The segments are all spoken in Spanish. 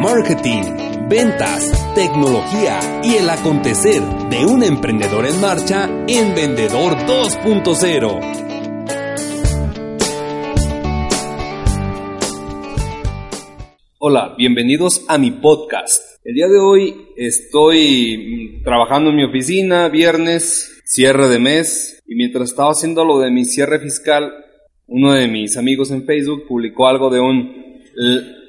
Marketing, ventas, tecnología y el acontecer de un emprendedor en marcha en Vendedor 2.0. Hola, bienvenidos a mi podcast. El día de hoy estoy trabajando en mi oficina, viernes, cierre de mes, y mientras estaba haciendo lo de mi cierre fiscal, uno de mis amigos en Facebook publicó algo de un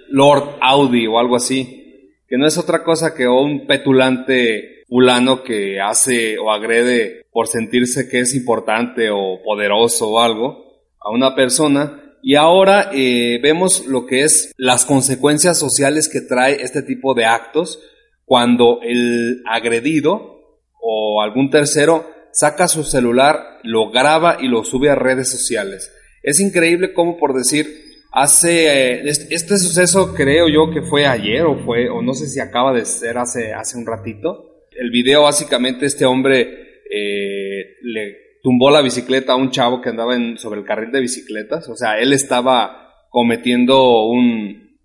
Lord Audi o algo así, que no es otra cosa que un petulante fulano que hace o agrede por sentirse que es importante o poderoso o algo a una persona y ahora eh, vemos lo que es las consecuencias sociales que trae este tipo de actos cuando el agredido o algún tercero saca su celular, lo graba y lo sube a redes sociales. Es increíble cómo por decir, hace, este, suceso creo yo que fue ayer o fue, o no sé si acaba de ser hace, hace un ratito. El video básicamente este hombre eh, le tumbó la bicicleta a un chavo que andaba en, sobre el carril de bicicletas. O sea, él estaba cometiendo un,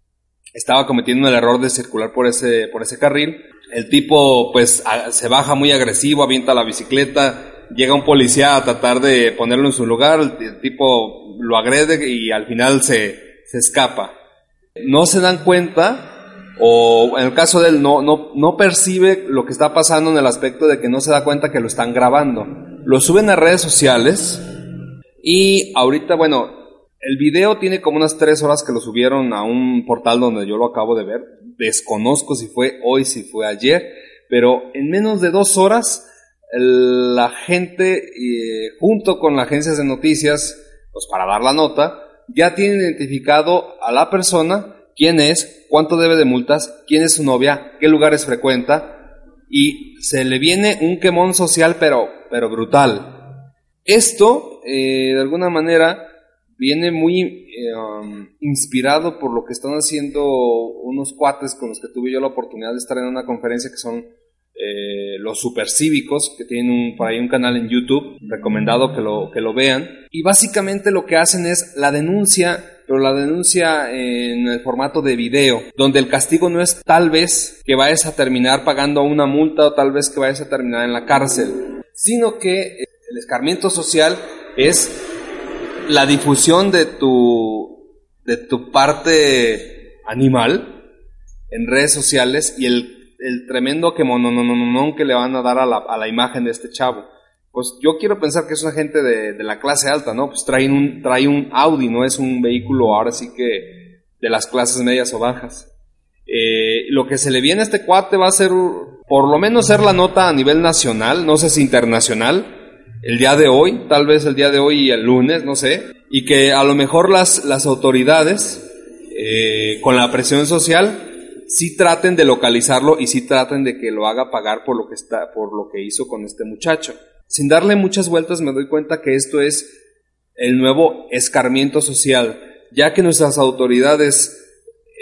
estaba cometiendo el error de circular por ese, por ese carril. El tipo pues se baja muy agresivo, avienta la bicicleta, llega un policía a tratar de ponerlo en su lugar, el tipo lo agrede y al final se, se escapa. No se dan cuenta, o en el caso de él no, no, no percibe lo que está pasando en el aspecto de que no se da cuenta que lo están grabando. Lo suben a redes sociales y ahorita, bueno, el video tiene como unas tres horas que lo subieron a un portal donde yo lo acabo de ver. Desconozco si fue hoy, si fue ayer, pero en menos de dos horas la gente, eh, junto con las agencias de noticias, pues para dar la nota, ya tienen identificado a la persona, quién es, cuánto debe de multas, quién es su novia, qué lugares frecuenta, y se le viene un quemón social, pero, pero brutal. Esto, eh, de alguna manera, viene muy eh, um, inspirado por lo que están haciendo unos cuates con los que tuve yo la oportunidad de estar en una conferencia que son eh, los supercívicos, que tienen un, un canal en YouTube, recomendado que lo, que lo vean. Y básicamente lo que hacen es la denuncia, pero la denuncia en el formato de video, donde el castigo no es tal vez que vayas a terminar pagando una multa o tal vez que vayas a terminar en la cárcel, sino que el escarmiento social es la difusión de tu, de tu parte animal en redes sociales y el el tremendo que que le van a dar a la, a la, imagen de este chavo. Pues yo quiero pensar que es una gente de, de, la clase alta, ¿no? Pues trae un, trae un Audi, no es un vehículo ahora sí que de las clases medias o bajas. Eh, lo que se le viene a este cuate va a ser, por lo menos ser la nota a nivel nacional, no sé si internacional, el día de hoy, tal vez el día de hoy y el lunes, no sé, y que a lo mejor las, las autoridades, eh, con la presión social, sí traten de localizarlo y sí traten de que lo haga pagar por lo que está, por lo que hizo con este muchacho. Sin darle muchas vueltas me doy cuenta que esto es el nuevo escarmiento social, ya que nuestras autoridades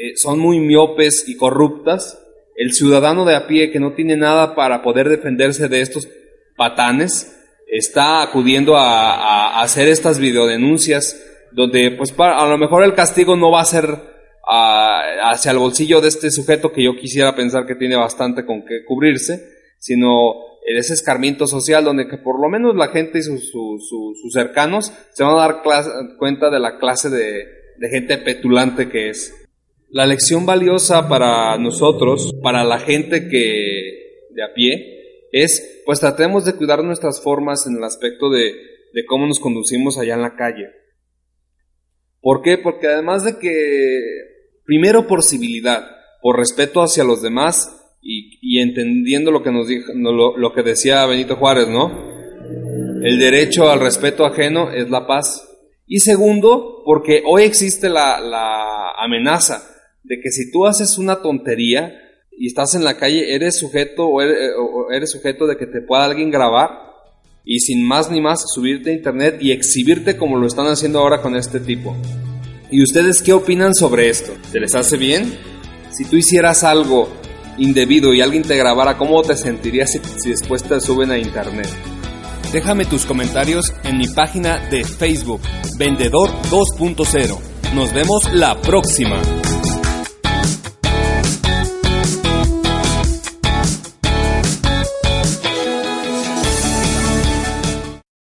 eh, son muy miopes y corruptas, el ciudadano de a pie que no tiene nada para poder defenderse de estos patanes está acudiendo a, hacer estas videodenuncias donde pues a lo mejor el castigo no va a ser hacia el bolsillo de este sujeto que yo quisiera pensar que tiene bastante con qué cubrirse, sino ese escarmiento social donde que por lo menos la gente y sus, cercanos se van a dar cuenta de la clase de, de gente petulante que es. La lección valiosa para nosotros, para la gente que de a pie, es pues tratemos de cuidar nuestras formas en el aspecto de, de cómo nos conducimos allá en la calle. ¿Por qué? Porque además de que Primero por civilidad, por respeto hacia los demás y, entendiendo lo que nos dijo, lo, que decía Benito Juárez, ¿no? El derecho al respeto ajeno es la paz. Y segundo, porque hoy existe la, amenaza de que si tú haces una tontería y estás en la calle, eres sujeto o eres, eres sujeto de que te pueda alguien grabar y sin más ni más subirte a internet y exhibirte como lo están haciendo ahora con este tipo. ¿Y ustedes qué opinan sobre esto? ¿Se les hace bien? Si tú hicieras algo indebido y alguien te grabara, ¿cómo te sentirías si, si después te suben a internet? Déjame tus comentarios en mi página de Facebook, Vendedor 2.0. Nos vemos la próxima.